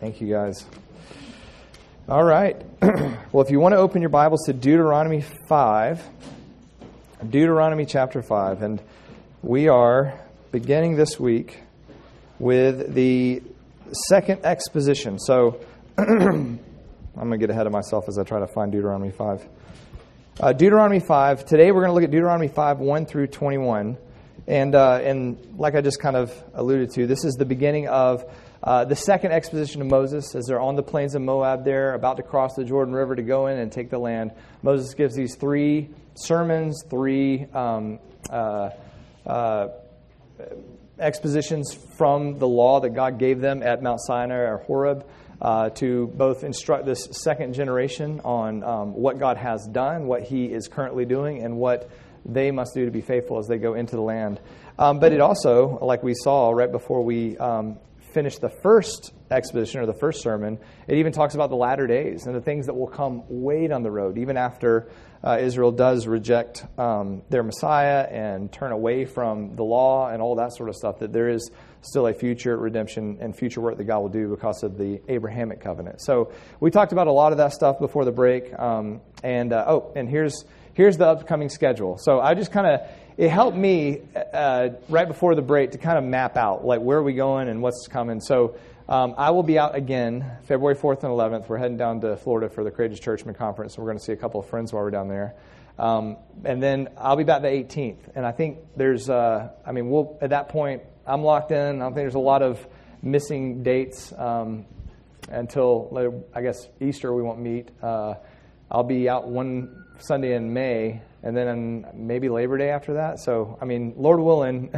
Thank you, guys. All right. well, if you want to open your Bibles to Deuteronomy 5, Deuteronomy chapter 5, and we are beginning this week with the second exposition. So I'm going to get ahead of myself as I try to find Deuteronomy 5. Uh, Deuteronomy 5. Today we're going to look at Deuteronomy 5, 1 through 21. And, uh, and like I just kind of alluded to, this is the beginning of uh, the second exposition of Moses, as they're on the plains of Moab there, about to cross the Jordan River to go in and take the land, Moses gives these three sermons, three um, uh, uh, expositions from the law that God gave them at Mount Sinai or Horeb. Uh, to both instruct this second generation on um, what God has done, what He is currently doing, and what they must do to be faithful as they go into the land. Um, but it also, like we saw right before we um, finished the first exposition or the first sermon, it even talks about the latter days and the things that will come way down the road, even after uh, Israel does reject um, their Messiah and turn away from the law and all that sort of stuff, that there is still a future redemption and future work that God will do because of the Abrahamic covenant. So we talked about a lot of that stuff before the break. Um, and uh, oh, and here's here's the upcoming schedule. So I just kind of it helped me uh, right before the break to kind of map out like where are we going and what's coming. So um, I will be out again February 4th and 11th. We're heading down to Florida for the Courageous Churchman Conference, we're going to see a couple of friends while we're down there. Um, and then I'll be back the 18th. And I think there's, uh, I mean, we'll at that point I'm locked in. I don't think there's a lot of missing dates um, until I guess Easter. We won't meet. Uh, I'll be out one Sunday in May, and then maybe Labor Day after that. So, I mean, Lord willing,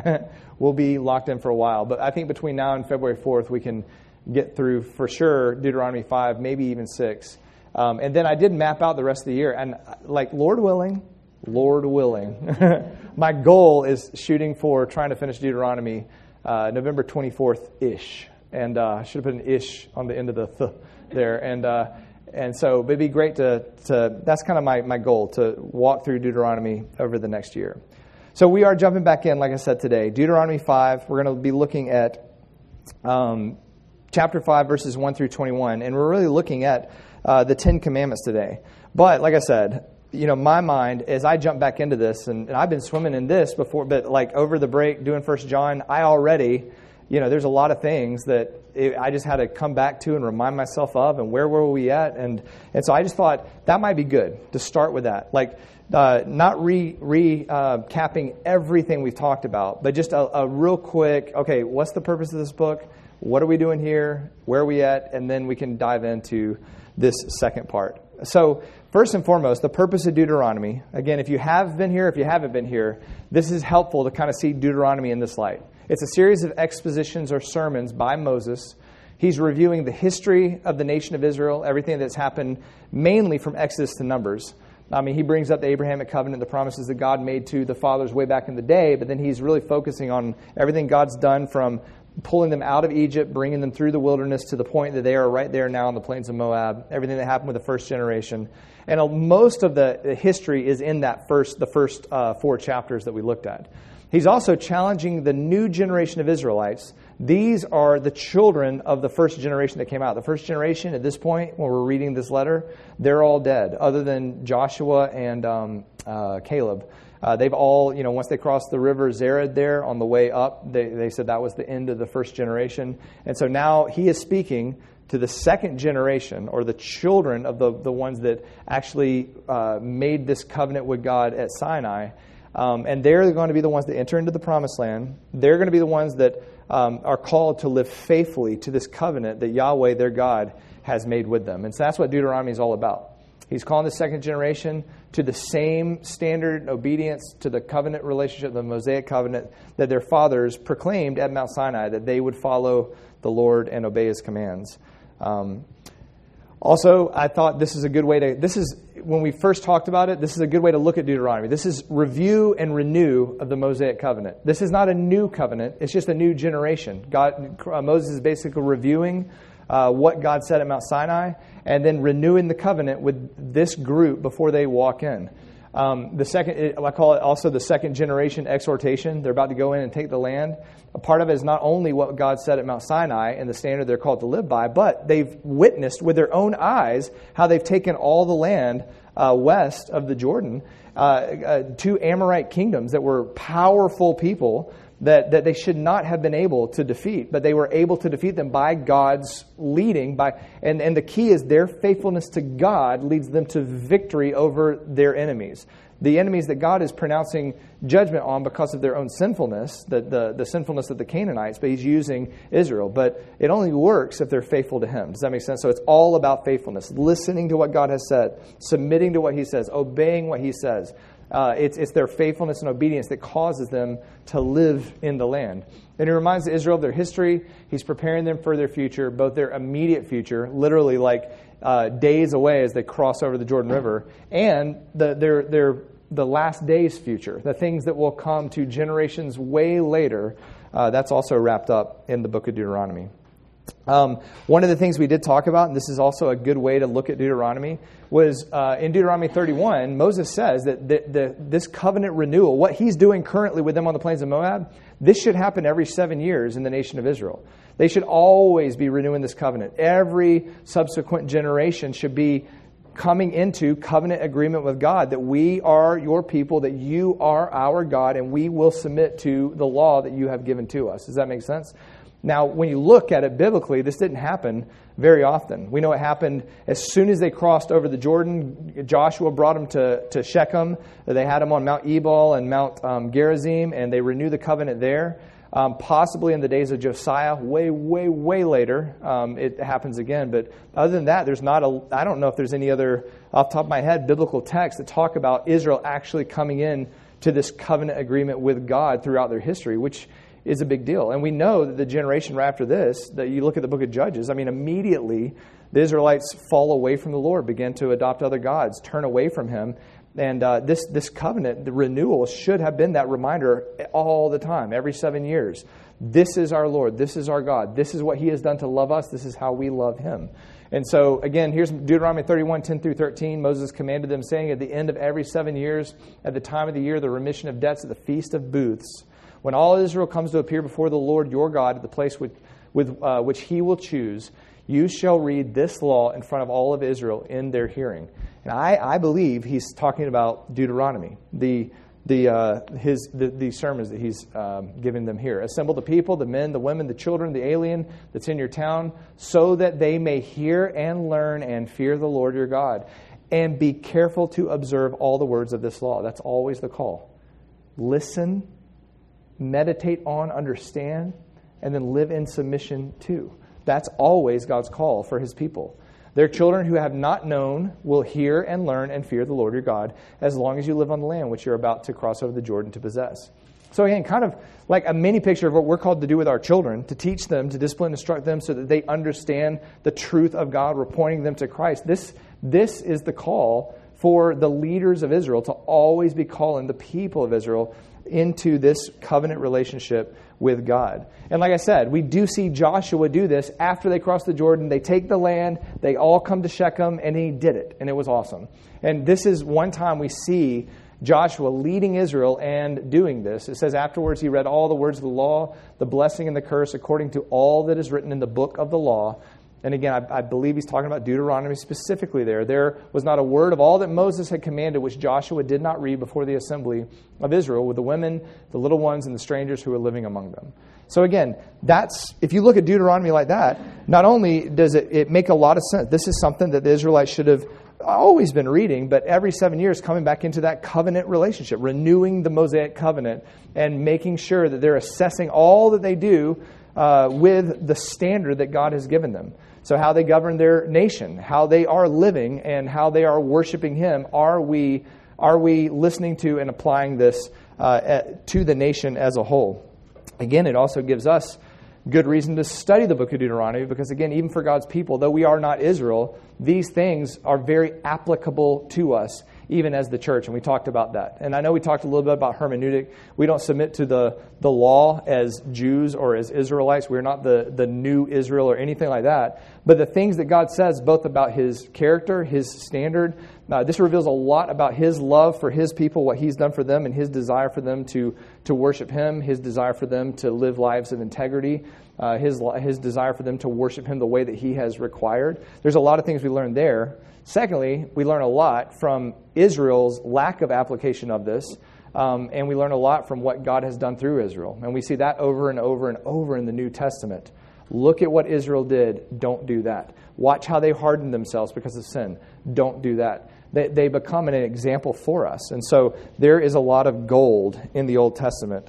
we'll be locked in for a while. But I think between now and February 4th, we can get through for sure Deuteronomy 5, maybe even 6. Um, and then I did map out the rest of the year. And, like, Lord willing, Lord willing, my goal is shooting for trying to finish Deuteronomy uh, November 24th ish. And uh, I should have put an ish on the end of the th there. And, uh, and so it'd be great to, to that's kind of my, my goal, to walk through Deuteronomy over the next year. So we are jumping back in, like I said today. Deuteronomy 5, we're going to be looking at um, chapter 5, verses 1 through 21. And we're really looking at uh, the Ten Commandments today. But like I said, you know, my mind, as I jump back into this, and, and I've been swimming in this before, but like over the break doing First John, I already you know, there's a lot of things that it, I just had to come back to and remind myself of, and where were we at? And, and so I just thought that might be good to start with that. Like, uh, not re, recapping uh, everything we've talked about, but just a, a real quick, okay, what's the purpose of this book? What are we doing here? Where are we at? And then we can dive into this second part. So, first and foremost, the purpose of Deuteronomy. Again, if you have been here, if you haven't been here, this is helpful to kind of see Deuteronomy in this light. It's a series of expositions or sermons by Moses. He's reviewing the history of the nation of Israel, everything that's happened mainly from Exodus to Numbers. I mean, he brings up the Abrahamic covenant, the promises that God made to the fathers way back in the day, but then he's really focusing on everything God's done from pulling them out of Egypt, bringing them through the wilderness to the point that they are right there now on the plains of Moab, everything that happened with the first generation. And most of the history is in that first, the first uh, four chapters that we looked at. He's also challenging the new generation of Israelites. These are the children of the first generation that came out. The first generation, at this point, when we're reading this letter, they're all dead, other than Joshua and um, uh, Caleb. Uh, they've all, you know, once they crossed the river Zered there on the way up, they, they said that was the end of the first generation. And so now he is speaking to the second generation, or the children of the, the ones that actually uh, made this covenant with God at Sinai. Um, and they're going to be the ones that enter into the promised land. They're going to be the ones that um, are called to live faithfully to this covenant that Yahweh, their God, has made with them. And so that's what Deuteronomy is all about. He's calling the second generation to the same standard obedience to the covenant relationship, the Mosaic covenant that their fathers proclaimed at Mount Sinai, that they would follow the Lord and obey his commands. Um, also, I thought this is a good way to, this is, when we first talked about it, this is a good way to look at Deuteronomy. This is review and renew of the Mosaic covenant. This is not a new covenant, it's just a new generation. God, uh, Moses is basically reviewing uh, what God said at Mount Sinai and then renewing the covenant with this group before they walk in. Um, the second, I call it also the second generation exhortation. They're about to go in and take the land. A part of it is not only what God said at Mount Sinai and the standard they're called to live by, but they've witnessed with their own eyes how they've taken all the land uh, west of the Jordan uh, uh, two Amorite kingdoms that were powerful people that, that they should not have been able to defeat, but they were able to defeat them by God's leading. By, and, and the key is their faithfulness to God leads them to victory over their enemies. The enemies that God is pronouncing judgment on because of their own sinfulness, the, the, the sinfulness of the Canaanites, but he's using Israel. But it only works if they're faithful to him. Does that make sense? So it's all about faithfulness, listening to what God has said, submitting to what he says, obeying what he says. Uh, it's, it's their faithfulness and obedience that causes them to live in the land. And he reminds Israel of their history. He's preparing them for their future, both their immediate future, literally like uh, days away as they cross over the Jordan River, and the, their, their, the last days future, the things that will come to generations way later. Uh, that's also wrapped up in the book of Deuteronomy. Um, one of the things we did talk about, and this is also a good way to look at Deuteronomy, was uh, in Deuteronomy 31, Moses says that the, the, this covenant renewal, what he's doing currently with them on the plains of Moab, this should happen every seven years in the nation of Israel. They should always be renewing this covenant. Every subsequent generation should be coming into covenant agreement with God that we are your people, that you are our God, and we will submit to the law that you have given to us. Does that make sense? Now, when you look at it biblically, this didn't happen very often. We know it happened as soon as they crossed over the Jordan. Joshua brought them to, to Shechem. They had them on Mount Ebal and Mount um, Gerizim, and they renewed the covenant there. Um, possibly in the days of Josiah, way, way, way later, um, it happens again. But other than that, there's not a, I don't know if there's any other, off top of my head, biblical texts that talk about Israel actually coming in to this covenant agreement with God throughout their history, which is a big deal. And we know that the generation right after this, that you look at the book of Judges, I mean, immediately the Israelites fall away from the Lord, begin to adopt other gods, turn away from Him. And uh, this, this covenant, the renewal, should have been that reminder all the time, every seven years. This is our Lord. This is our God. This is what He has done to love us. This is how we love Him. And so, again, here's Deuteronomy 31, 10 through 13. Moses commanded them, saying, At the end of every seven years, at the time of the year, the remission of debts at the Feast of Booths, when all Israel comes to appear before the Lord your God at the place with, with uh, which he will choose, you shall read this law in front of all of Israel in their hearing. And I, I believe he's talking about Deuteronomy, the, the, uh, his, the, the sermons that he's um, giving them here. Assemble the people, the men, the women, the children, the alien that's in your town, so that they may hear and learn and fear the Lord your God. And be careful to observe all the words of this law. That's always the call. Listen meditate on, understand, and then live in submission to. That's always God's call for his people. Their children who have not known will hear and learn and fear the Lord your God as long as you live on the land which you're about to cross over the Jordan to possess. So, again, kind of like a mini picture of what we're called to do with our children to teach them, to discipline, instruct them so that they understand the truth of God. We're pointing them to Christ. This, this is the call for the leaders of Israel to always be calling the people of Israel into this covenant relationship with God. And like I said, we do see Joshua do this after they cross the Jordan. They take the land, they all come to Shechem, and he did it, and it was awesome. And this is one time we see Joshua leading Israel and doing this. It says afterwards he read all the words of the law, the blessing and the curse, according to all that is written in the book of the law. And again, I, I, believe he's talking about Deuteronomy specifically there. There was not a word of all that Moses had commanded which Joshua did not read before the assembly of Israel with the women, the little ones, and the strangers who were living among them. So again, that's if you look at Deuteronomy like that, not only does it, it make a lot of sense. This is something that the Israelites should have always been reading, but every seven years coming back into that covenant relationship, renewing the Mosaic covenant, and making sure that they're assessing all that they do uh, with the standard that God has given them. So, how they govern their nation, how they are living, and how they are worshiping Him, are we, are we listening to and applying this uh, to the nation as a whole? Again, it also gives us good reason to study the book of Deuteronomy because, again, even for God's people, though we are not Israel, these things are very applicable to us even as the church. And we talked about that. And I know we talked a little bit about hermeneutic. We don't submit to the, the law as Jews or as Israelites. We're not the, the new Israel or anything like that. But the things that God says, both about his character, his standard, uh, this reveals a lot about his love for his people, what he's done for them, and his desire for them to, to worship him, his desire for them to live lives of integrity, uh, his, his desire for them to worship him the way that he has required. There's a lot of things we learn there. Secondly, we learn a lot from Israel's lack of application of this. Um, and we learn a lot from what God has done through Israel. And we see that over and over and over in the New Testament. Look at what Israel did. Don't do that. Watch how they hardened themselves because of sin. Don't do that. They, they become an example for us. And so there is a lot of gold in the Old Testament.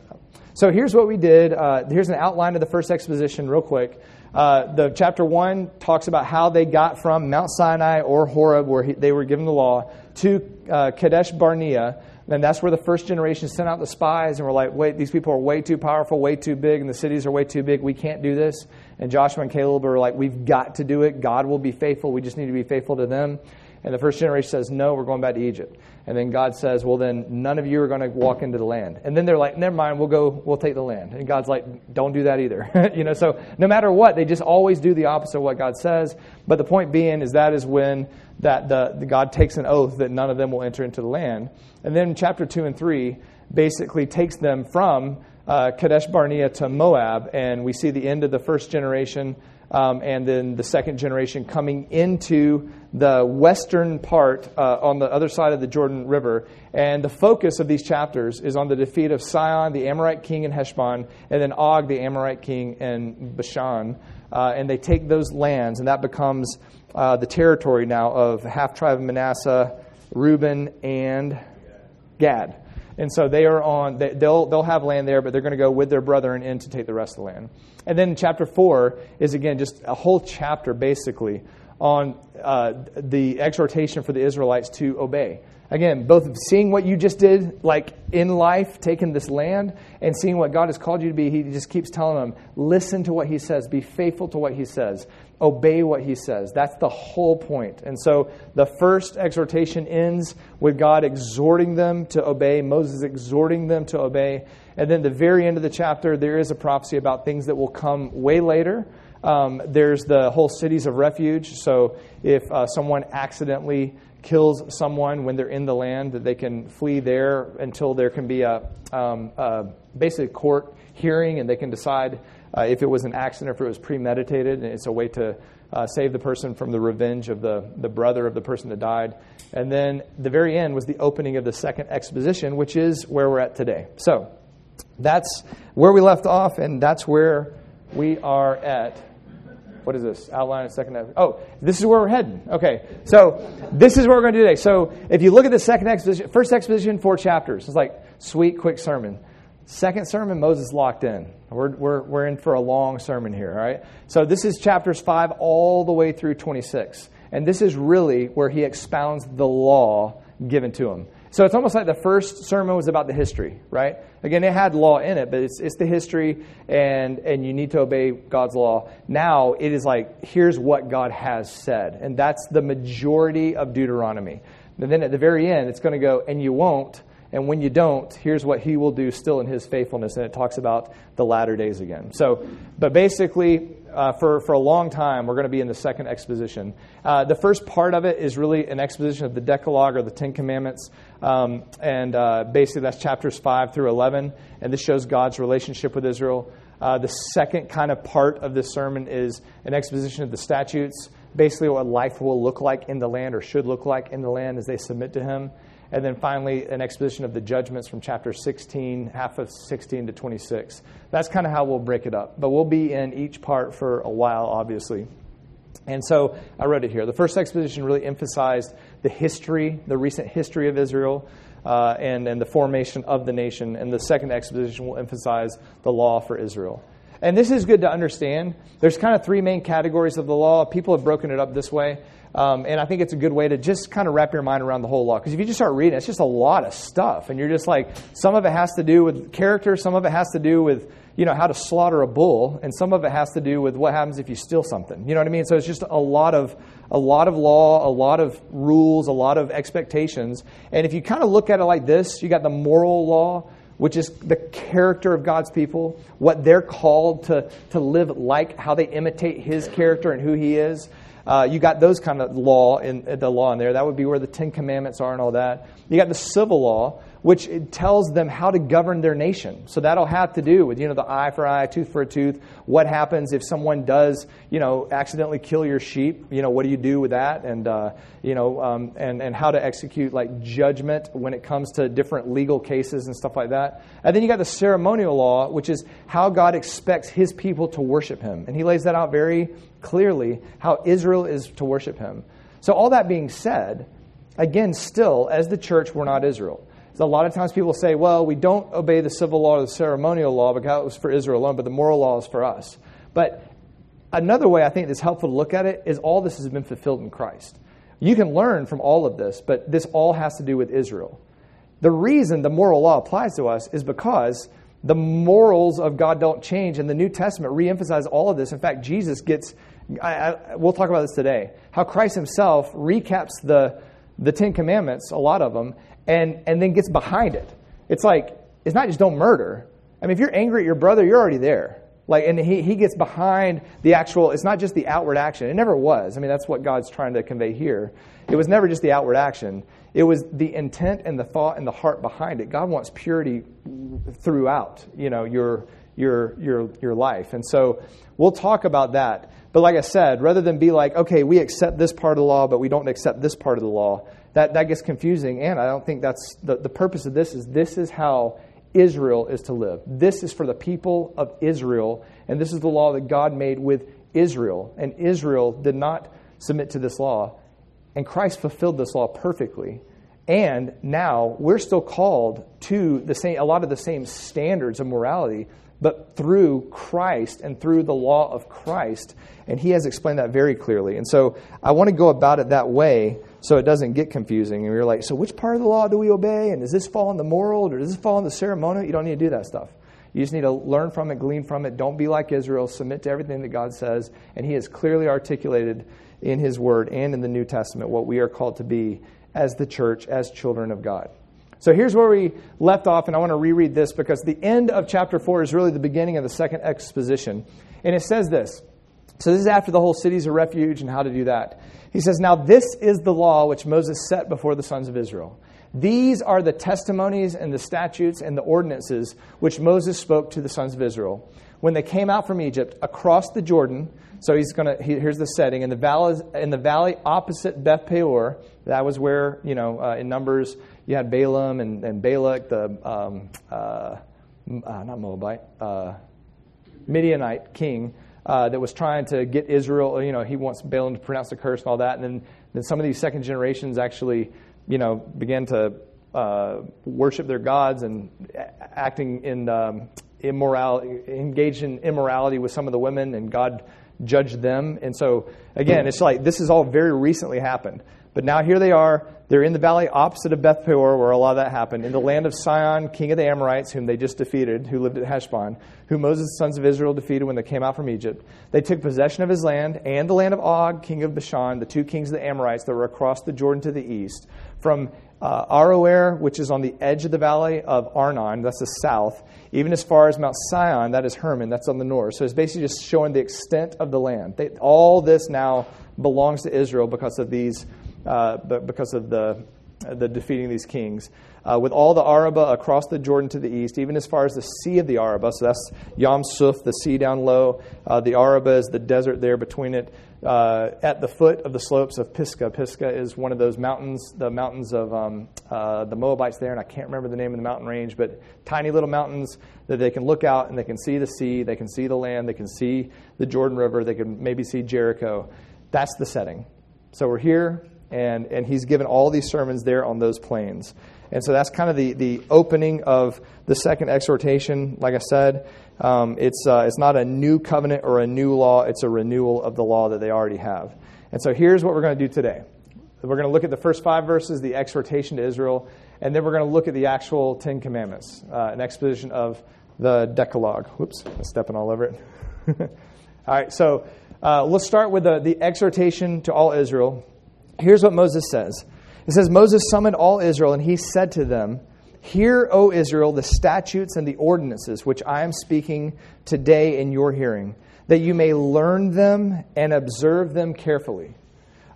So here's what we did. Uh, here's an outline of the first exposition, real quick. Uh, the chapter one talks about how they got from Mount Sinai or Horeb, where he, they were given the law, to uh, Kadesh Barnea. And that's where the first generation sent out the spies and were like, wait, these people are way too powerful, way too big, and the cities are way too big. We can't do this. And Joshua and Caleb are like, we've got to do it. God will be faithful. We just need to be faithful to them. And the first generation says, No, we're going back to Egypt. And then God says, Well, then none of you are going to walk into the land. And then they're like, Never mind, we'll go, we'll take the land. And God's like, Don't do that either. you know, so no matter what, they just always do the opposite of what God says. But the point being is that is when that the, the God takes an oath that none of them will enter into the land. And then chapter 2 and 3 basically takes them from uh, Kadesh Barnea to Moab, and we see the end of the first generation um, and then the second generation coming into the western part uh, on the other side of the Jordan River. And the focus of these chapters is on the defeat of Sihon, the Amorite king in Heshbon, and then Og, the Amorite king in Bashan. Uh, and they take those lands, and that becomes uh, the territory now of half tribe of Manasseh, Reuben, and Gad. And so they are on, they'll, they'll have land there, but they're going to go with their brethren in to take the rest of the land. And then chapter 4 is, again, just a whole chapter basically on uh, the exhortation for the Israelites to obey. Again, both seeing what you just did, like in life, taking this land, and seeing what God has called you to be, he just keeps telling them, listen to what he says, be faithful to what he says, obey what he says. That's the whole point. And so the first exhortation ends with God exhorting them to obey, Moses exhorting them to obey. And then the very end of the chapter, there is a prophecy about things that will come way later. Um, there's the whole cities of refuge. So if uh, someone accidentally kills someone when they're in the land, that they can flee there until there can be a, um, a basically court hearing and they can decide uh, if it was an accident if it was premeditated. And it's a way to uh, save the person from the revenge of the, the brother of the person that died. And then the very end was the opening of the second exposition, which is where we're at today. So that's where we left off, and that's where we are at what is this? Outline of second. Oh, this is where we're heading. Okay, so this is what we're going to do today. So if you look at the second exposition, first exposition, four chapters. It's like sweet, quick sermon. Second sermon, Moses locked in. We're, we're, we're in for a long sermon here, all right? So this is chapters 5 all the way through 26. And this is really where he expounds the law given to him. So it's almost like the first sermon was about the history, right? Again, it had law in it, but it's, it's the history, and, and you need to obey God's law. Now it is like, here's what God has said. And that's the majority of Deuteronomy. And then at the very end, it's going to go, and you won't. And when you don't, here's what he will do still in his faithfulness. And it talks about the latter days again. So, but basically, uh, for, for a long time, we're going to be in the second exposition. Uh, the first part of it is really an exposition of the Decalogue or the Ten Commandments. Um, and uh, basically, that's chapters 5 through 11. And this shows God's relationship with Israel. Uh, the second kind of part of this sermon is an exposition of the statutes, basically, what life will look like in the land or should look like in the land as they submit to Him. And then finally, an exposition of the judgments from chapter 16, half of 16 to 26. That's kind of how we'll break it up. But we'll be in each part for a while, obviously. And so I wrote it here. The first exposition really emphasized the history, the recent history of Israel, uh, and, and the formation of the nation. And the second exposition will emphasize the law for Israel. And this is good to understand. There's kind of three main categories of the law. People have broken it up this way. Um, and I think it's a good way to just kind of wrap your mind around the whole law. Because if you just start reading, it's just a lot of stuff. And you're just like, some of it has to do with character, some of it has to do with, you know, how to slaughter a bull, and some of it has to do with what happens if you steal something. You know what I mean? So it's just a lot of a lot of law, a lot of rules, a lot of expectations. And if you kind of look at it like this, you got the moral law, which is the character of God's people, what they're called to, to live like, how they imitate His character and who He is. Uh, you got those kind of law in the law in there. That would be where the Ten Commandments are and all that. You got the civil law, which tells them how to govern their nation. So that'll have to do with you know the eye for eye, tooth for a tooth. What happens if someone does you know accidentally kill your sheep? You know what do you do with that? And uh, you know um, and and how to execute like judgment when it comes to different legal cases and stuff like that. And then you got the ceremonial law, which is how God expects His people to worship Him, and He lays that out very clearly how Israel is to worship Him. So all that being said, again, still as the church, we're not Israel. So a lot of times people say, well, we don't obey the civil law or the ceremonial law because it was for Israel alone, but the moral law is for us. But another way I think it's helpful to look at it is all this has been fulfilled in Christ. You can learn from all of this, but this all has to do with Israel. The reason the moral law applies to us is because the morals of God don't change, and the New Testament reemphasizes all of this. In fact, Jesus gets, I, I, we'll talk about this today, how Christ himself recaps the, the Ten Commandments, a lot of them, and, and then gets behind it. It's like, it's not just don't murder. I mean, if you're angry at your brother, you're already there. Like, and he, he gets behind the actual, it's not just the outward action. It never was. I mean, that's what God's trying to convey here. It was never just the outward action, it was the intent and the thought and the heart behind it. God wants purity throughout, you know, your, your, your, your life. And so we'll talk about that. But like I said, rather than be like, okay, we accept this part of the law, but we don't accept this part of the law, that, that gets confusing. And I don't think that's the, the purpose of this is this is how Israel is to live. This is for the people of Israel, and this is the law that God made with Israel. And Israel did not submit to this law, and Christ fulfilled this law perfectly. And now we're still called to the same, a lot of the same standards of morality, but through Christ and through the law of Christ. And he has explained that very clearly. And so I want to go about it that way so it doesn't get confusing. And you're like, so which part of the law do we obey? And does this fall in the moral or does this fall in the ceremonial? You don't need to do that stuff. You just need to learn from it, glean from it. Don't be like Israel. Submit to everything that God says. And He has clearly articulated in His Word and in the New Testament what we are called to be as the church, as children of God. So here's where we left off, and I want to reread this because the end of chapter 4 is really the beginning of the second exposition. And it says this. So this is after the whole cities of refuge and how to do that. He says, Now this is the law which Moses set before the sons of Israel. These are the testimonies and the statutes and the ordinances which Moses spoke to the sons of Israel when they came out from Egypt across the Jordan. So he's going to, he, here's the setting. In the, valley, in the valley opposite Beth Peor, that was where, you know, uh, in Numbers, you had Balaam and, and Balak, the, um, uh, uh, not Moabite, uh, Midianite king uh, that was trying to get Israel, you know, he wants Balaam to pronounce the curse and all that. And then, then some of these second generations actually, you know, began to uh, worship their gods and acting in um, immorality, engaged in immorality with some of the women, and God judged them. And so, again, it's like this has all very recently happened. But now here they are. They're in the valley opposite of Beth Peor, where a lot of that happened, in the land of Sihon, king of the Amorites, whom they just defeated, who lived at Heshbon, who Moses' sons of Israel defeated when they came out from Egypt. They took possession of his land and the land of Og, king of Bashan, the two kings of the Amorites that were across the Jordan to the east, from uh, Aroer, which is on the edge of the valley of Arnon, that's the south, even as far as Mount Sion, that is Hermon, that's on the north. So it's basically just showing the extent of the land. They, all this now belongs to Israel because of these uh, because of the, the defeating these kings. Uh, with all the Araba across the Jordan to the east, even as far as the sea of the Araba. So that's Yam Suf, the sea down low. Uh, the Araba is the desert there between it. Uh, at the foot of the slopes of Pisgah. Pisgah is one of those mountains, the mountains of um, uh, the Moabites there, and I can't remember the name of the mountain range, but tiny little mountains that they can look out and they can see the sea, they can see the land, they can see the Jordan River, they can maybe see Jericho. That's the setting. So we're here And, and he's given all these sermons there on those plains. And so that's kind of the, the opening of the second exhortation. Like I said, um, it's, uh, it's not a new covenant or a new law, it's a renewal of the law that they already have. And so here's what we're going to do today we're going to look at the first five verses, the exhortation to Israel, and then we're going to look at the actual Ten Commandments, uh, an exposition of the Decalogue. Whoops, I'm stepping all over it. all right, so uh, let's start with the, the exhortation to all Israel. Here's what Moses says It says, Moses summoned all Israel, and he said to them, Hear, O Israel, the statutes and the ordinances which I am speaking today in your hearing, that you may learn them and observe them carefully.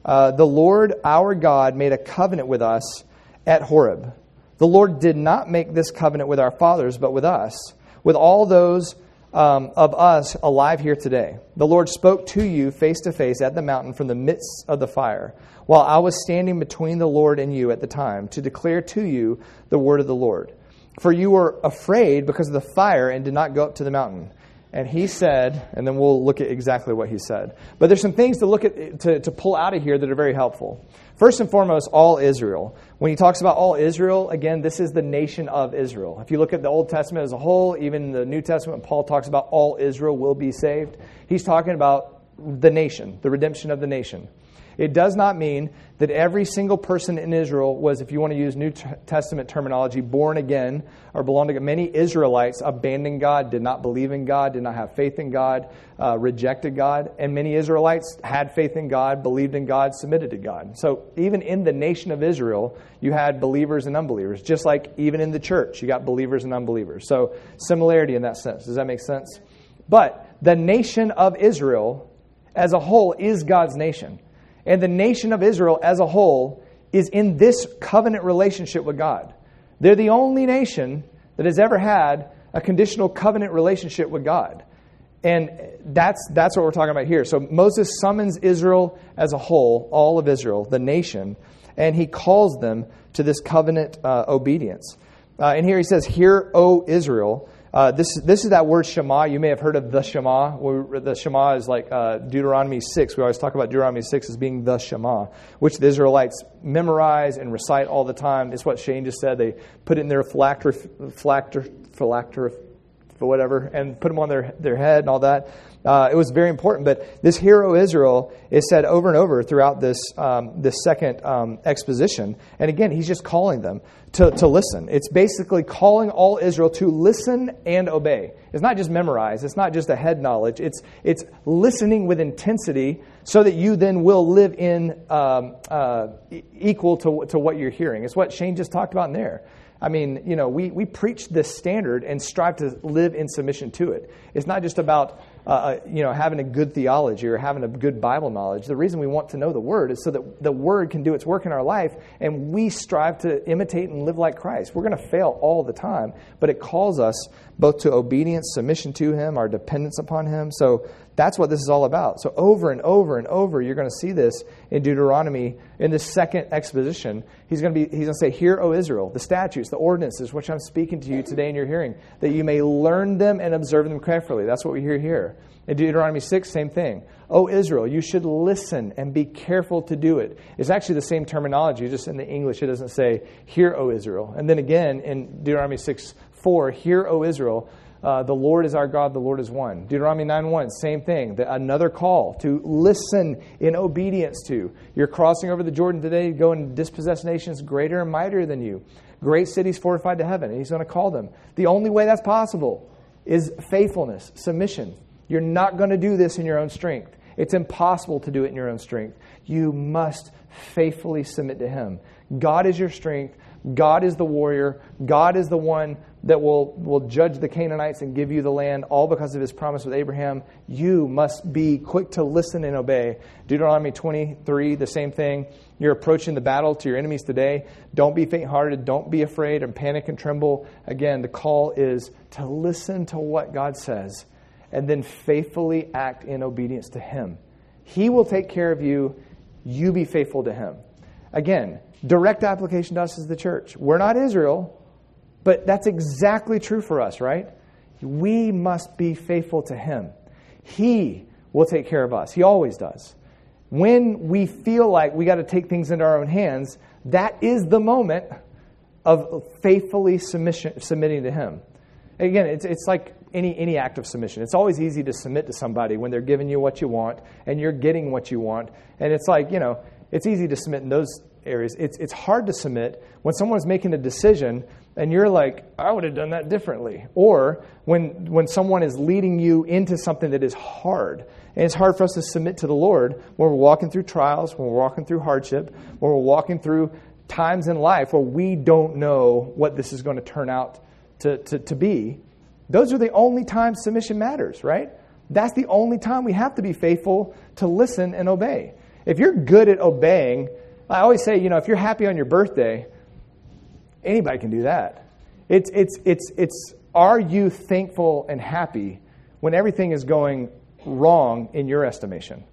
Uh, the Lord our God made a covenant with us at Horeb. The Lord did not make this covenant with our fathers, but with us, with all those um, of us alive here today. The Lord spoke to you face to face at the mountain from the midst of the fire, while I was standing between the Lord and you at the time, to declare to you the word of the Lord. For you were afraid because of the fire and did not go up to the mountain. And he said, and then we'll look at exactly what he said. But there's some things to look at to, to pull out of here that are very helpful. First and foremost, all Israel. When he talks about all Israel, again, this is the nation of Israel. If you look at the Old Testament as a whole, even the New Testament, Paul talks about all Israel will be saved. He's talking about the nation, the redemption of the nation. It does not mean that every single person in Israel was, if you want to use New Testament terminology, born again or belonged to. Many Israelites abandoned God, did not believe in God, did not have faith in God, uh, rejected God. And many Israelites had faith in God, believed in God, submitted to God. So even in the nation of Israel, you had believers and unbelievers. Just like even in the church, you got believers and unbelievers. So similarity in that sense. Does that make sense? But the nation of Israel as a whole is God's nation. And the nation of Israel as a whole is in this covenant relationship with God. They're the only nation that has ever had a conditional covenant relationship with God. And that's, that's what we're talking about here. So Moses summons Israel as a whole, all of Israel, the nation, and he calls them to this covenant uh, obedience. Uh, and here he says, Hear, O Israel, uh, this, this is that word Shema. You may have heard of the Shema. The Shema is like uh, Deuteronomy 6. We always talk about Deuteronomy 6 as being the Shema, which the Israelites memorize and recite all the time. It's what Shane just said. They put it in their phylactery, phylactery, phylactery whatever, and put them on their, their head and all that. Uh, it was very important. But this Hear O Israel is said over and over throughout this, um, this second um, exposition. And again, he's just calling them to, to listen. It's basically calling all Israel to listen and obey. It's not just memorize, it's not just a head knowledge. It's, it's listening with intensity so that you then will live in um, uh, equal to, to what you're hearing. It's what Shane just talked about in there. I mean, you know, we, we preach this standard and strive to live in submission to it. It's not just about, uh, uh, you know, having a good theology or having a good Bible knowledge. The reason we want to know the Word is so that the Word can do its work in our life and we strive to imitate and live like Christ. We're going to fail all the time, but it calls us both to obedience, submission to Him, our dependence upon Him. So that's what this is all about. So over and over and over, you're going to see this in Deuteronomy in this second exposition. He's going to be he's going to say, "Hear, O Israel, the statutes, the ordinances which I'm speaking to you today in your hearing, that you may learn them and observe them carefully." That's what we hear here. In Deuteronomy 6, same thing. O Israel, you should listen and be careful to do it. It's actually the same terminology, just in the English it doesn't say, Hear, O Israel. And then again in Deuteronomy 6, 4, Hear, O Israel, uh, the Lord is our God, the Lord is one. Deuteronomy 9 1, same thing. The, another call to listen in obedience to. You're crossing over the Jordan today, go and dispossess nations greater and mightier than you. Great cities fortified to heaven. And he's going to call them. The only way that's possible is faithfulness, submission. You're not going to do this in your own strength. It's impossible to do it in your own strength. You must faithfully submit to Him. God is your strength. God is the warrior. God is the one that will, will judge the Canaanites and give you the land, all because of his promise with Abraham. You must be quick to listen and obey. Deuteronomy 23, the same thing. You're approaching the battle to your enemies today. Don't be faint hearted. Don't be afraid and panic and tremble. Again, the call is to listen to what God says and then faithfully act in obedience to him. He will take care of you. You be faithful to him. Again, direct application to us as the church. We're not Israel, but that's exactly true for us, right? We must be faithful to Him. He will take care of us. He always does. when we feel like we got to take things into our own hands, that is the moment of faithfully submitting to Him. Again, it's, it's like any, any act of submission. It's always easy to submit to somebody when they're giving you what you want and you're getting what you want. And it's like, you know, it's easy to submit in those areas. It's, it's hard to submit when someone's making a decision and you're like, I would have done that differently. Or when, when someone is leading you into something that is hard. And it's hard for us to submit to the Lord when we're walking through trials, when we're walking through hardship, when we're walking through times in life where we don't know what this is going to turn out to, to, to be. Those are the only times submission matters, right? That's the only time we have to be faithful to listen and obey. If you're good at obeying, I always say, you know, if you're happy on your birthday, anybody can do that. It's, it's, it's, it's are you thankful and happy when everything is going wrong in your estimation?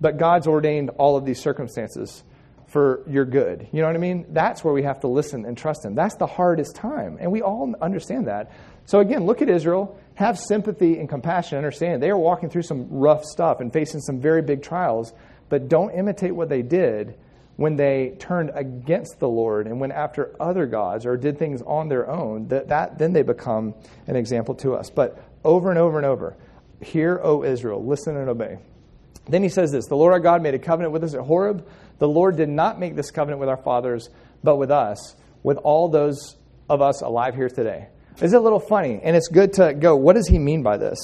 But God's ordained all of these circumstances for your good. You know what I mean? That's where we have to listen and trust Him. That's the hardest time. And we all understand that. So, again, look at Israel, have sympathy and compassion, understand they are walking through some rough stuff and facing some very big trials, but don't imitate what they did when they turned against the Lord and went after other gods or did things on their own, that, that then they become an example to us. But over and over and over, hear, O Israel, listen and obey. Then he says this The Lord our God made a covenant with us at Horeb. The Lord did not make this covenant with our fathers, but with us, with all those of us alive here today. Is it a little funny? And it's good to go, what does he mean by this?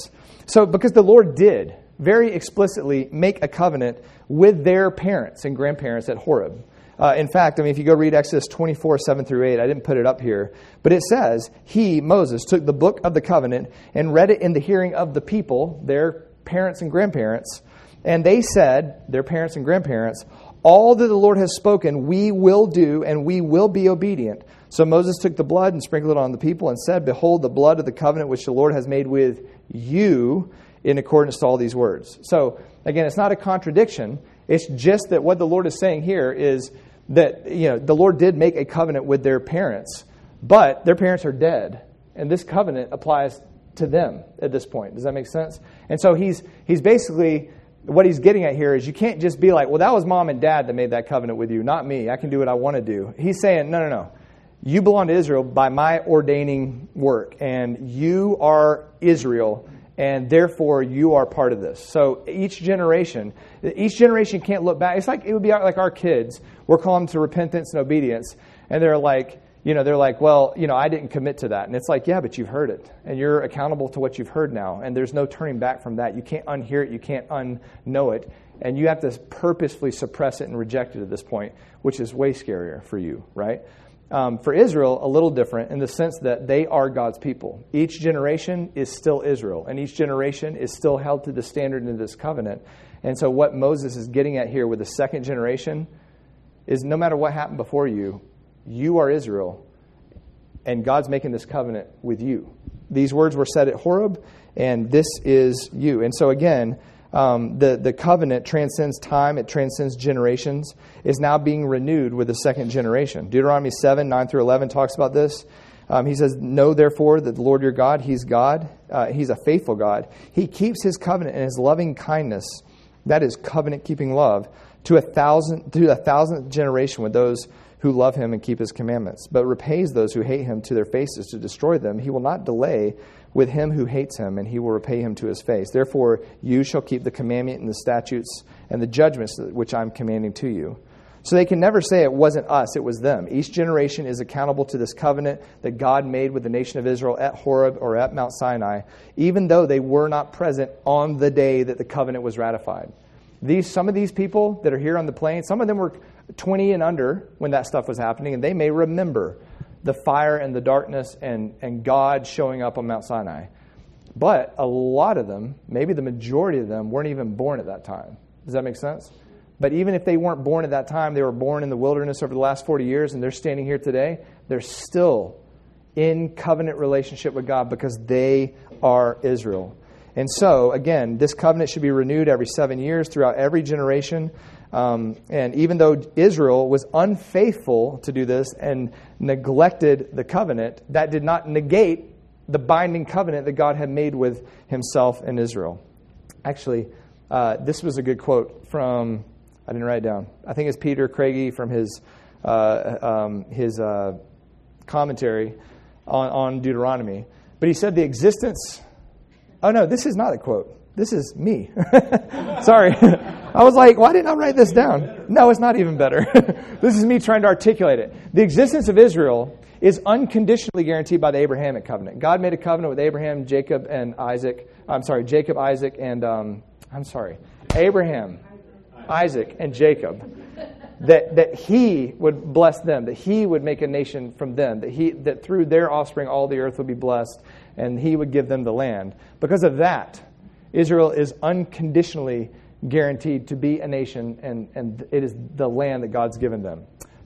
So, because the Lord did very explicitly make a covenant with their parents and grandparents at Horeb. Uh, in fact, I mean, if you go read Exodus 24, 7 through 8, I didn't put it up here, but it says, He, Moses, took the book of the covenant and read it in the hearing of the people, their parents and grandparents, and they said, their parents and grandparents, All that the Lord has spoken, we will do, and we will be obedient. So Moses took the blood and sprinkled it on the people and said, Behold, the blood of the covenant which the Lord has made with you in accordance to all these words. So, again, it's not a contradiction. It's just that what the Lord is saying here is that, you know, the Lord did make a covenant with their parents, but their parents are dead. And this covenant applies to them at this point. Does that make sense? And so he's, he's basically, what he's getting at here is you can't just be like, well, that was mom and dad that made that covenant with you, not me. I can do what I want to do. He's saying, no, no, no. You belong to Israel by my ordaining work, and you are Israel and therefore you are part of this. So each generation, each generation can't look back. It's like it would be like our kids. We're calling to repentance and obedience, and they're like, you know, they're like, well, you know, I didn't commit to that, and it's like, yeah, but you've heard it, and you're accountable to what you've heard now, and there's no turning back from that. You can't unhear it, you can't unknow it, and you have to purposefully suppress it and reject it at this point, which is way scarier for you, right? Um, for Israel, a little different in the sense that they are God's people. Each generation is still Israel, and each generation is still held to the standard in this covenant. And so, what Moses is getting at here with the second generation is no matter what happened before you, you are Israel, and God's making this covenant with you. These words were said at Horeb, and this is you. And so, again, um, the, the covenant transcends time, it transcends generations, is now being renewed with the second generation. Deuteronomy 7 9 through 11 talks about this. Um, he says, Know therefore that the Lord your God, He's God, uh, He's a faithful God. He keeps His covenant and His loving kindness, that is covenant keeping love, to a thousand, to a thousandth generation with those who love him and keep his commandments, but repays those who hate him to their faces to destroy them. He will not delay with him who hates him, and he will repay him to his face. Therefore, you shall keep the commandment and the statutes and the judgments which I'm commanding to you. So they can never say it wasn't us, it was them. Each generation is accountable to this covenant that God made with the nation of Israel at Horeb or at Mount Sinai, even though they were not present on the day that the covenant was ratified. These, some of these people that are here on the plain, some of them were 20 and under when that stuff was happening, and they may remember the fire and the darkness and, and God showing up on Mount Sinai. But a lot of them, maybe the majority of them, weren't even born at that time. Does that make sense? But even if they weren't born at that time, they were born in the wilderness over the last 40 years, and they're standing here today, they're still in covenant relationship with God because they are Israel. And so, again, this covenant should be renewed every seven years throughout every generation. Um, and even though Israel was unfaithful to do this and neglected the covenant, that did not negate the binding covenant that God had made with himself and Israel. Actually, uh, this was a good quote from I didn't write it down. I think it's Peter Craigie from his uh, um, his uh, commentary on, on Deuteronomy. But he said the existence. Oh no, this is not a quote. This is me. Sorry. I was like, why didn't I write this down? No, it's not even better. this is me trying to articulate it. The existence of Israel is unconditionally guaranteed by the Abrahamic covenant. God made a covenant with Abraham, Jacob, and Isaac. I'm sorry, Jacob, Isaac, and um, I'm sorry, Abraham, Isaac, and Jacob. That, that he would bless them, that he would make a nation from them, that, he, that through their offspring all the earth would be blessed, and he would give them the land. Because of that, Israel is unconditionally guaranteed to be a nation, and, and it is the land that God's given them.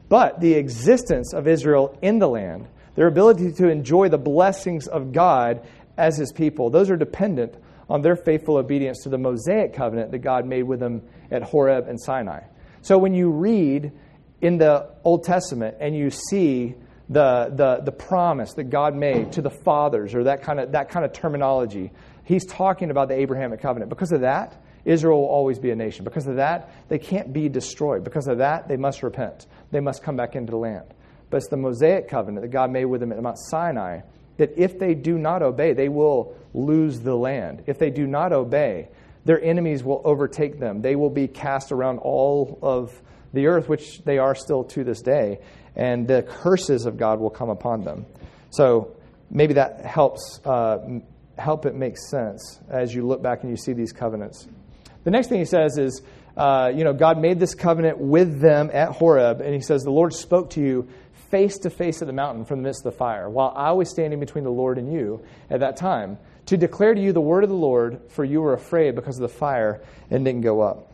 But the existence of Israel in the land, their ability to enjoy the blessings of God as his people, those are dependent on their faithful obedience to the Mosaic covenant that God made with them at Horeb and Sinai. So when you read in the Old Testament and you see the, the, the promise that God made to the fathers or that kind of, that kind of terminology, he's talking about the Abrahamic covenant. Because of that, Israel will always be a nation. Because of that, they can't be destroyed. Because of that, they must repent. They must come back into the land. But it's the Mosaic covenant that God made with them at Mount Sinai that if they do not obey, they will lose the land. If they do not obey, their enemies will overtake them. They will be cast around all of the earth, which they are still to this day, and the curses of God will come upon them. So maybe that helps uh, help it make sense as you look back and you see these covenants. The next thing he says is, uh, you know, God made this covenant with them at Horeb, and he says, The Lord spoke to you face to face at the mountain from the midst of the fire, while I was standing between the Lord and you at that time, to declare to you the word of the Lord, for you were afraid because of the fire and didn't go up.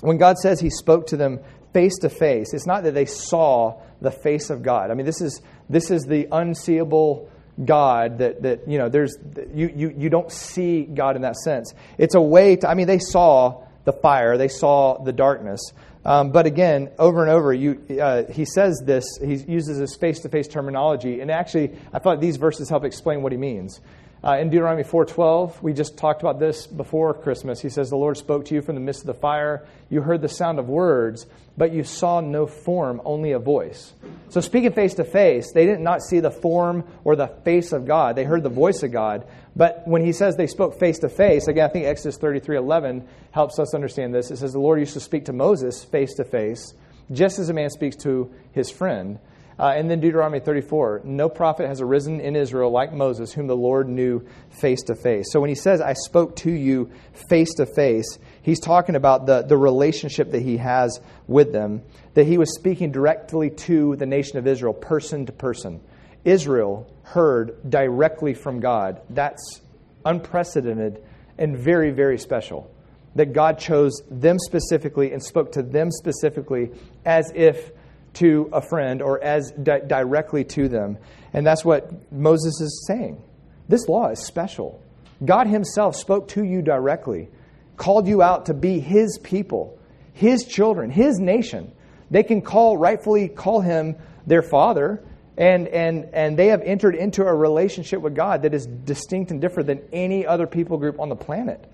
When God says he spoke to them face to face, it's not that they saw the face of God. I mean, this is, this is the unseeable God that, that you know, there's, you, you, you don't see God in that sense. It's a way to, I mean, they saw the fire, they saw the darkness. Um, but again, over and over, you, uh, he says this, he uses this face to face terminology. And actually, I thought these verses help explain what he means. Uh, in Deuteronomy 4:12, we just talked about this before Christmas. He says, "The Lord spoke to you from the midst of the fire. You heard the sound of words, but you saw no form, only a voice." So speaking face to face, they did not see the form or the face of God. They heard the voice of God. But when he says they spoke face to face, again, I think Exodus 33:11 helps us understand this. It says the Lord used to speak to Moses face to face, just as a man speaks to his friend. Uh, and then Deuteronomy 34 no prophet has arisen in Israel like Moses, whom the Lord knew face to face. So when he says, I spoke to you face to face, he's talking about the, the relationship that he has with them, that he was speaking directly to the nation of Israel, person to person. Israel heard directly from God. That's unprecedented and very, very special. That God chose them specifically and spoke to them specifically as if to a friend or as di- directly to them. And that's what Moses is saying. This law is special. God Himself spoke to you directly, called you out to be His people, His children, His nation. They can call, rightfully call Him their Father, and, and, and they have entered into a relationship with God that is distinct and different than any other people group on the planet.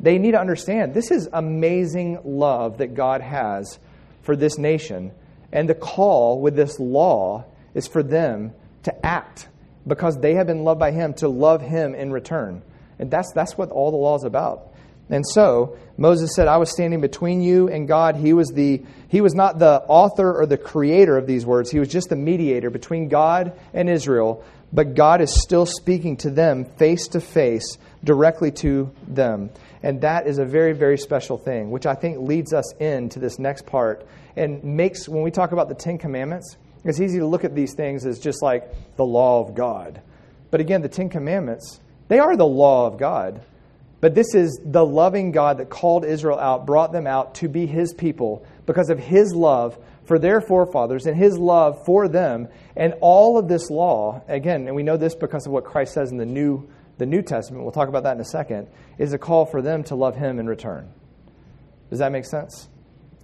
They need to understand this is amazing love that God has for this nation and the call with this law is for them to act because they have been loved by Him to love Him in return. And that's, that's what all the law is about. And so Moses said, I was standing between you and God. He was, the, he was not the author or the creator of these words, he was just the mediator between God and Israel. But God is still speaking to them face to face, directly to them. And that is a very, very special thing, which I think leads us into this next part and makes, when we talk about the Ten Commandments, it's easy to look at these things as just like the law of God. But again, the Ten Commandments, they are the law of God. But this is the loving God that called Israel out, brought them out to be his people because of his love for their forefathers and his love for them. And all of this law, again, and we know this because of what Christ says in the New, the New Testament, we'll talk about that in a second, is a call for them to love him in return. Does that make sense?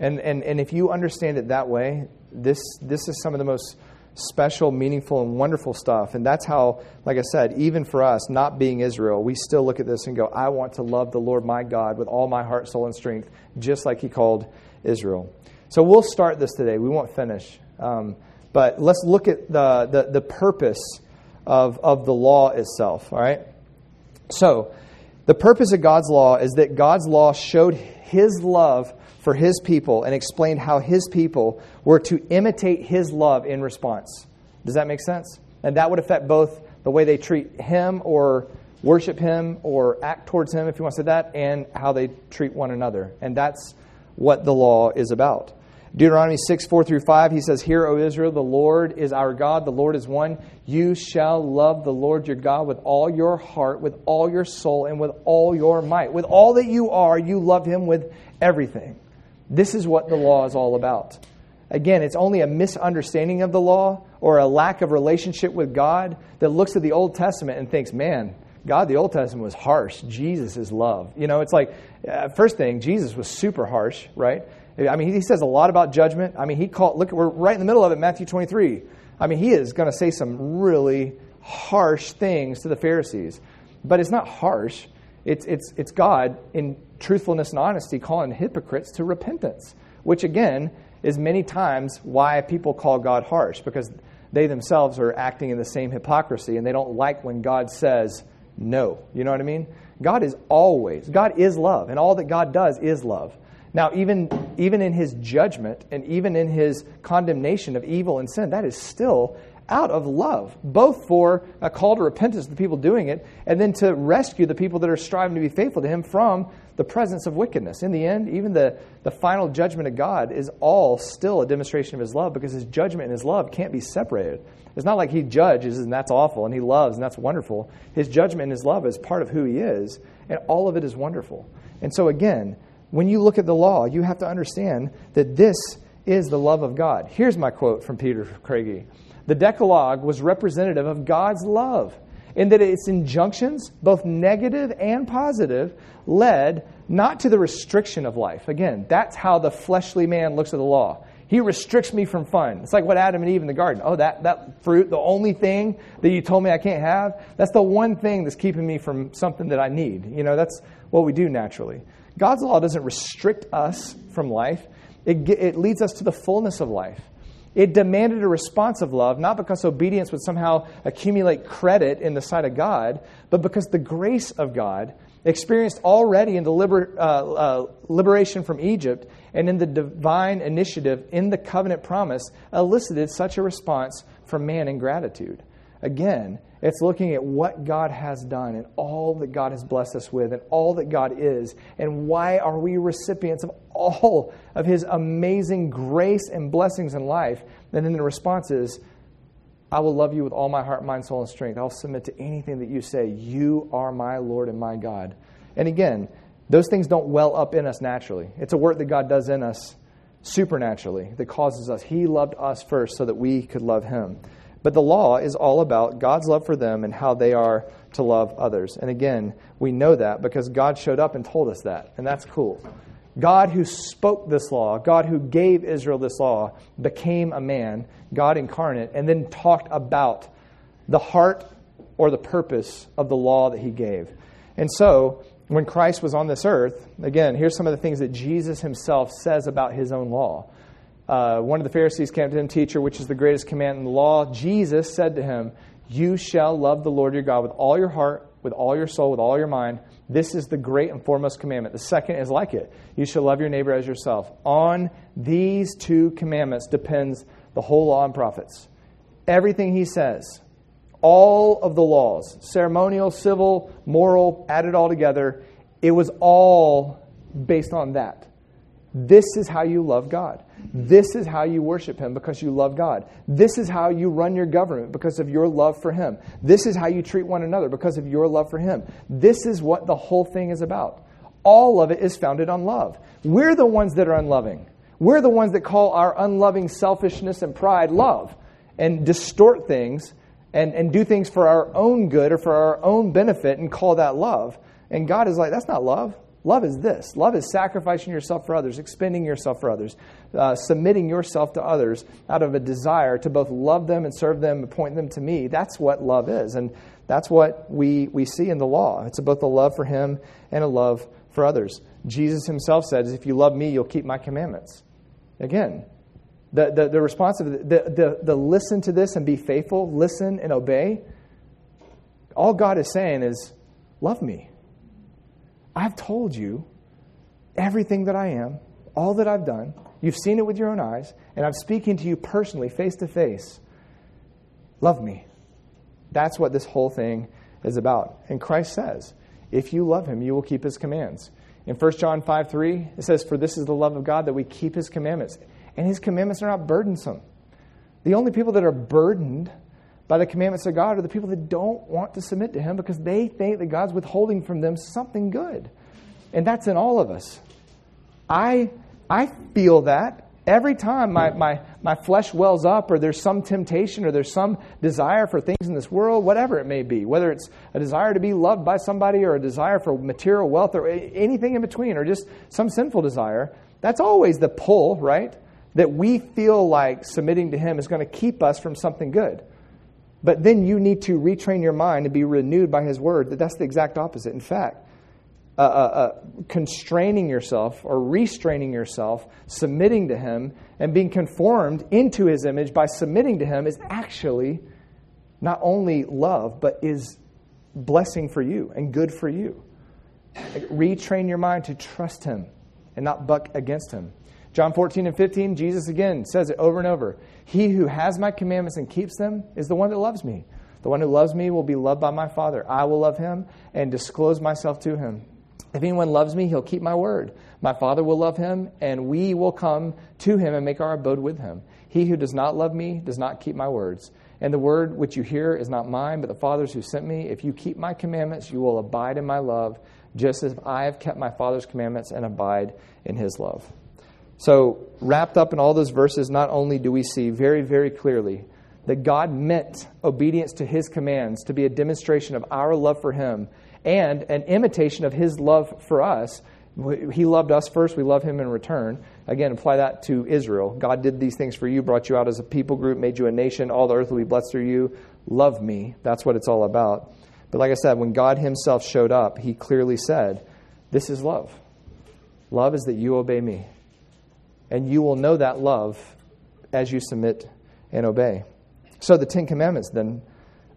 And, and, and if you understand it that way, this, this is some of the most special, meaningful, and wonderful stuff. And that's how, like I said, even for us, not being Israel, we still look at this and go, I want to love the Lord my God with all my heart, soul, and strength, just like he called Israel. So we'll start this today. We won't finish. Um, but let's look at the, the, the purpose of, of the law itself, all right? So, the purpose of God's law is that God's law showed his love for his people and explained how his people were to imitate his love in response. Does that make sense? And that would affect both the way they treat him or worship him or act towards him, if you want to say that, and how they treat one another. And that's what the law is about. Deuteronomy 6, 4 through 5, he says, Hear, O Israel, the Lord is our God, the Lord is one. You shall love the Lord your God with all your heart, with all your soul, and with all your might. With all that you are, you love him with everything. This is what the law is all about. Again, it's only a misunderstanding of the law or a lack of relationship with God that looks at the Old Testament and thinks, man, God, the Old Testament was harsh. Jesus is love. You know, it's like, uh, first thing, Jesus was super harsh, right? I mean, he says a lot about judgment. I mean, he called, look, we're right in the middle of it, Matthew 23. I mean, he is going to say some really harsh things to the Pharisees. But it's not harsh, it's, it's, it's God in truthfulness and honesty calling hypocrites to repentance, which again is many times why people call God harsh, because they themselves are acting in the same hypocrisy and they don't like when God says no. You know what I mean? God is always, God is love, and all that God does is love. Now, even, even in his judgment and even in his condemnation of evil and sin, that is still out of love, both for a call to repentance to the people doing it, and then to rescue the people that are striving to be faithful to him from the presence of wickedness. In the end, even the, the final judgment of God is all still a demonstration of his love because his judgment and his love can't be separated. It's not like he judges and that's awful and he loves and that's wonderful. His judgment and his love is part of who he is, and all of it is wonderful. And so, again, when you look at the law, you have to understand that this is the love of God. Here's my quote from Peter Craigie The Decalogue was representative of God's love in that its injunctions, both negative and positive, led not to the restriction of life. Again, that's how the fleshly man looks at the law. He restricts me from fun. It's like what Adam and Eve in the garden. Oh, that, that fruit, the only thing that you told me I can't have, that's the one thing that's keeping me from something that I need. You know, that's what we do naturally. God's law doesn't restrict us from life, it, it leads us to the fullness of life. It demanded a response of love, not because obedience would somehow accumulate credit in the sight of God, but because the grace of God, experienced already in the liber, uh, uh, liberation from Egypt and in the divine initiative in the covenant promise, elicited such a response from man in gratitude. Again, it's looking at what God has done and all that God has blessed us with and all that God is and why are we recipients of all of his amazing grace and blessings in life. And then the response is, I will love you with all my heart, mind, soul, and strength. I'll submit to anything that you say. You are my Lord and my God. And again, those things don't well up in us naturally. It's a work that God does in us supernaturally that causes us. He loved us first so that we could love him. But the law is all about God's love for them and how they are to love others. And again, we know that because God showed up and told us that. And that's cool. God who spoke this law, God who gave Israel this law, became a man, God incarnate, and then talked about the heart or the purpose of the law that he gave. And so, when Christ was on this earth, again, here's some of the things that Jesus himself says about his own law. Uh, one of the Pharisees came to him, Teacher, which is the greatest command in the law? Jesus said to him, You shall love the Lord your God with all your heart, with all your soul, with all your mind. This is the great and foremost commandment. The second is like it you shall love your neighbor as yourself. On these two commandments depends the whole law and prophets. Everything he says, all of the laws, ceremonial, civil, moral, added all together, it was all based on that. This is how you love God. This is how you worship Him because you love God. This is how you run your government because of your love for Him. This is how you treat one another because of your love for Him. This is what the whole thing is about. All of it is founded on love. We're the ones that are unloving. We're the ones that call our unloving selfishness and pride love and distort things and, and do things for our own good or for our own benefit and call that love. And God is like, that's not love. Love is this love is sacrificing yourself for others, expending yourself for others, uh, submitting yourself to others out of a desire to both love them and serve them and point them to me. That's what love is. And that's what we, we see in the law. It's both a love for Him and a love for others. Jesus himself says, If you love me, you'll keep my commandments. Again, the, the, the response of the, the, the listen to this and be faithful, listen and obey, all God is saying is, Love me. I've told you everything that I am, all that I've done. You've seen it with your own eyes, and I'm speaking to you personally, face to face. Love me. That's what this whole thing is about. And Christ says, if you love him, you will keep his commands. In 1 John 5 3, it says, For this is the love of God that we keep his commandments. And his commandments are not burdensome. The only people that are burdened by the commandments of God are the people that don't want to submit to him because they think that God's withholding from them something good. And that's in all of us. I, I feel that every time my, my, my flesh wells up, or there's some temptation, or there's some desire for things in this world, whatever it may be, whether it's a desire to be loved by somebody, or a desire for material wealth, or anything in between, or just some sinful desire, that's always the pull, right? That we feel like submitting to Him is going to keep us from something good. But then you need to retrain your mind to be renewed by His Word that that's the exact opposite. In fact, uh, uh, uh, constraining yourself or restraining yourself, submitting to Him, and being conformed into His image by submitting to Him is actually not only love, but is blessing for you and good for you. Retrain your mind to trust Him and not buck against Him. John 14 and 15, Jesus again says it over and over. He who has my commandments and keeps them is the one that loves me. The one who loves me will be loved by my Father. I will love him and disclose myself to him. If anyone loves me, he'll keep my word. My Father will love him, and we will come to him and make our abode with him. He who does not love me does not keep my words. And the word which you hear is not mine, but the Father's who sent me. If you keep my commandments, you will abide in my love, just as I have kept my Father's commandments and abide in his love. So, wrapped up in all those verses, not only do we see very, very clearly that God meant obedience to his commands to be a demonstration of our love for him and an imitation of his love for us. He loved us first, we love him in return. Again, apply that to Israel. God did these things for you, brought you out as a people group, made you a nation, all the earth will be blessed through you. Love me. That's what it's all about. But like I said, when God himself showed up, he clearly said, This is love. Love is that you obey me. And you will know that love as you submit and obey. So the Ten Commandments then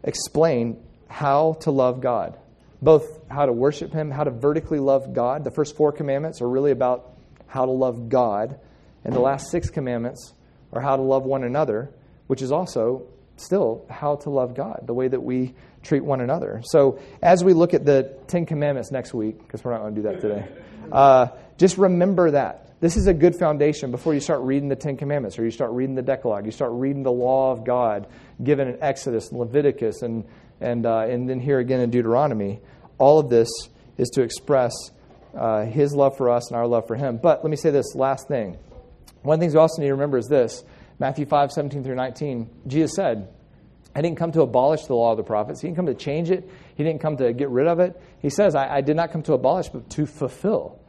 explain how to love God both how to worship Him, how to vertically love God. The first four commandments are really about how to love God, and the last six commandments are how to love one another, which is also still how to love God, the way that we treat one another. So, as we look at the Ten Commandments next week, because we're not going to do that today, uh, just remember that. This is a good foundation before you start reading the Ten Commandments or you start reading the Decalogue. You start reading the law of God given in Exodus and Leviticus and, and, uh, and then here again in Deuteronomy. All of this is to express uh, His love for us and our love for Him. But let me say this last thing. One of the things we also need to remember is this Matthew 5, 17 through 19. Jesus said, I didn't come to abolish the law of the prophets. He didn't come to change it. He didn't come to get rid of it. He says, I, I did not come to abolish, but to fulfill.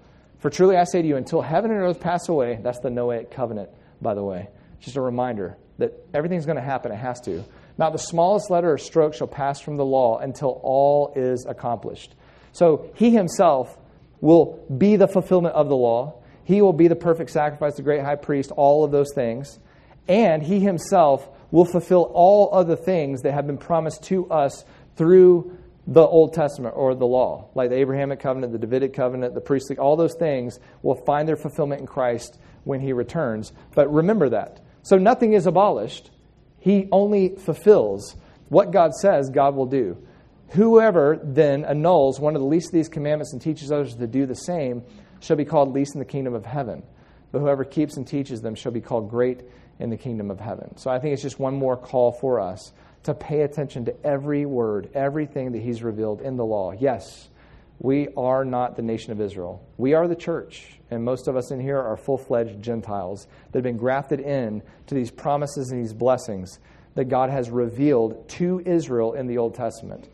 For truly I say to you, until heaven and earth pass away, that's the Noahic covenant, by the way. Just a reminder that everything's going to happen. It has to. Not the smallest letter or stroke shall pass from the law until all is accomplished. So he himself will be the fulfillment of the law. He will be the perfect sacrifice, the great high priest, all of those things. And he himself will fulfill all other things that have been promised to us through the Old Testament or the law, like the Abrahamic covenant, the Davidic covenant, the priestly, all those things will find their fulfillment in Christ when he returns. But remember that. So nothing is abolished. He only fulfills what God says God will do. Whoever then annuls one of the least of these commandments and teaches others to do the same shall be called least in the kingdom of heaven. But whoever keeps and teaches them shall be called great in the kingdom of heaven. So I think it's just one more call for us to pay attention to every word, everything that he's revealed in the law. Yes, we are not the nation of Israel. We are the church, and most of us in here are full fledged Gentiles that have been grafted in to these promises and these blessings that God has revealed to Israel in the Old Testament.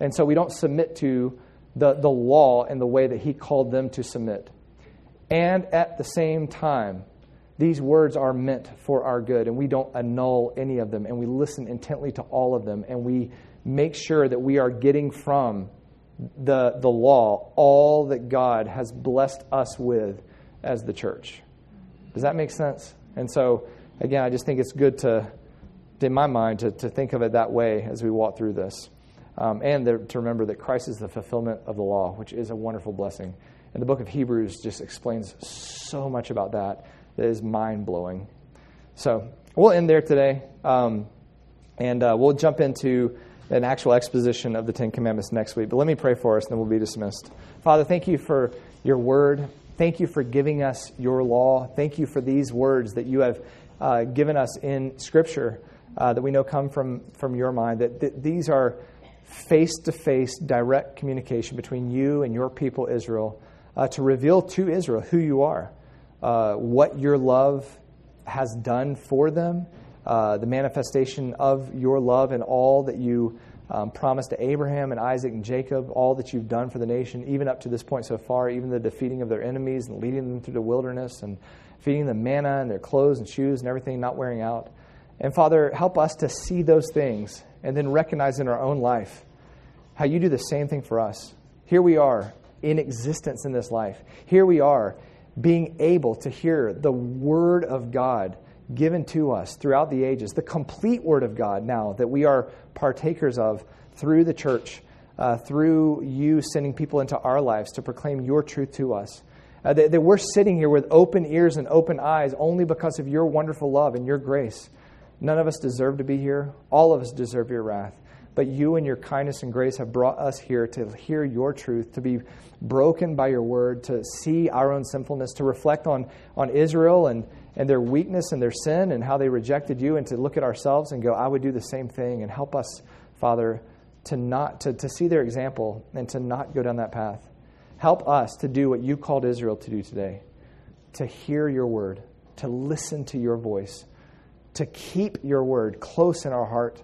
And so we don't submit to the, the law in the way that He called them to submit. And at the same time, these words are meant for our good, and we don't annul any of them, and we listen intently to all of them, and we make sure that we are getting from the, the law all that God has blessed us with as the church. Does that make sense? And so, again, I just think it's good to, in my mind, to, to think of it that way as we walk through this. Um, and the, to remember that Christ is the fulfillment of the law, which is a wonderful blessing. And the book of Hebrews just explains so much about that that is mind blowing. So we'll end there today. Um, and uh, we'll jump into an actual exposition of the Ten Commandments next week. But let me pray for us, and then we'll be dismissed. Father, thank you for your word. Thank you for giving us your law. Thank you for these words that you have uh, given us in Scripture uh, that we know come from, from your mind. That, that these are face to face, direct communication between you and your people, Israel, uh, to reveal to Israel who you are, uh, what your love has done for them, uh, the manifestation of your love and all that you um, promised to Abraham and Isaac and Jacob, all that you've done for the nation, even up to this point so far, even the defeating of their enemies and leading them through the wilderness and feeding them manna and their clothes and shoes and everything not wearing out. And Father, help us to see those things and then recognize in our own life how you do the same thing for us. Here we are in existence in this life. Here we are being able to hear the Word of God given to us throughout the ages, the complete Word of God now that we are partakers of through the church, uh, through you sending people into our lives to proclaim your truth to us. Uh, that, that we're sitting here with open ears and open eyes only because of your wonderful love and your grace. None of us deserve to be here. All of us deserve your wrath. But you and your kindness and grace have brought us here to hear your truth, to be broken by your word, to see our own sinfulness, to reflect on, on Israel and, and their weakness and their sin and how they rejected you, and to look at ourselves and go, I would do the same thing. And help us, Father, to not to, to see their example and to not go down that path. Help us to do what you called Israel to do today, to hear your word, to listen to your voice, to keep your word close in our heart,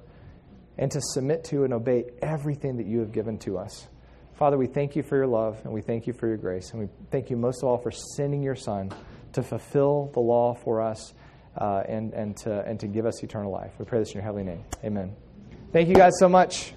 and to submit to and obey everything that you have given to us. Father, we thank you for your love and we thank you for your grace. And we thank you most of all for sending your Son to fulfill the law for us uh, and, and, to, and to give us eternal life. We pray this in your heavenly name. Amen. Thank you guys so much.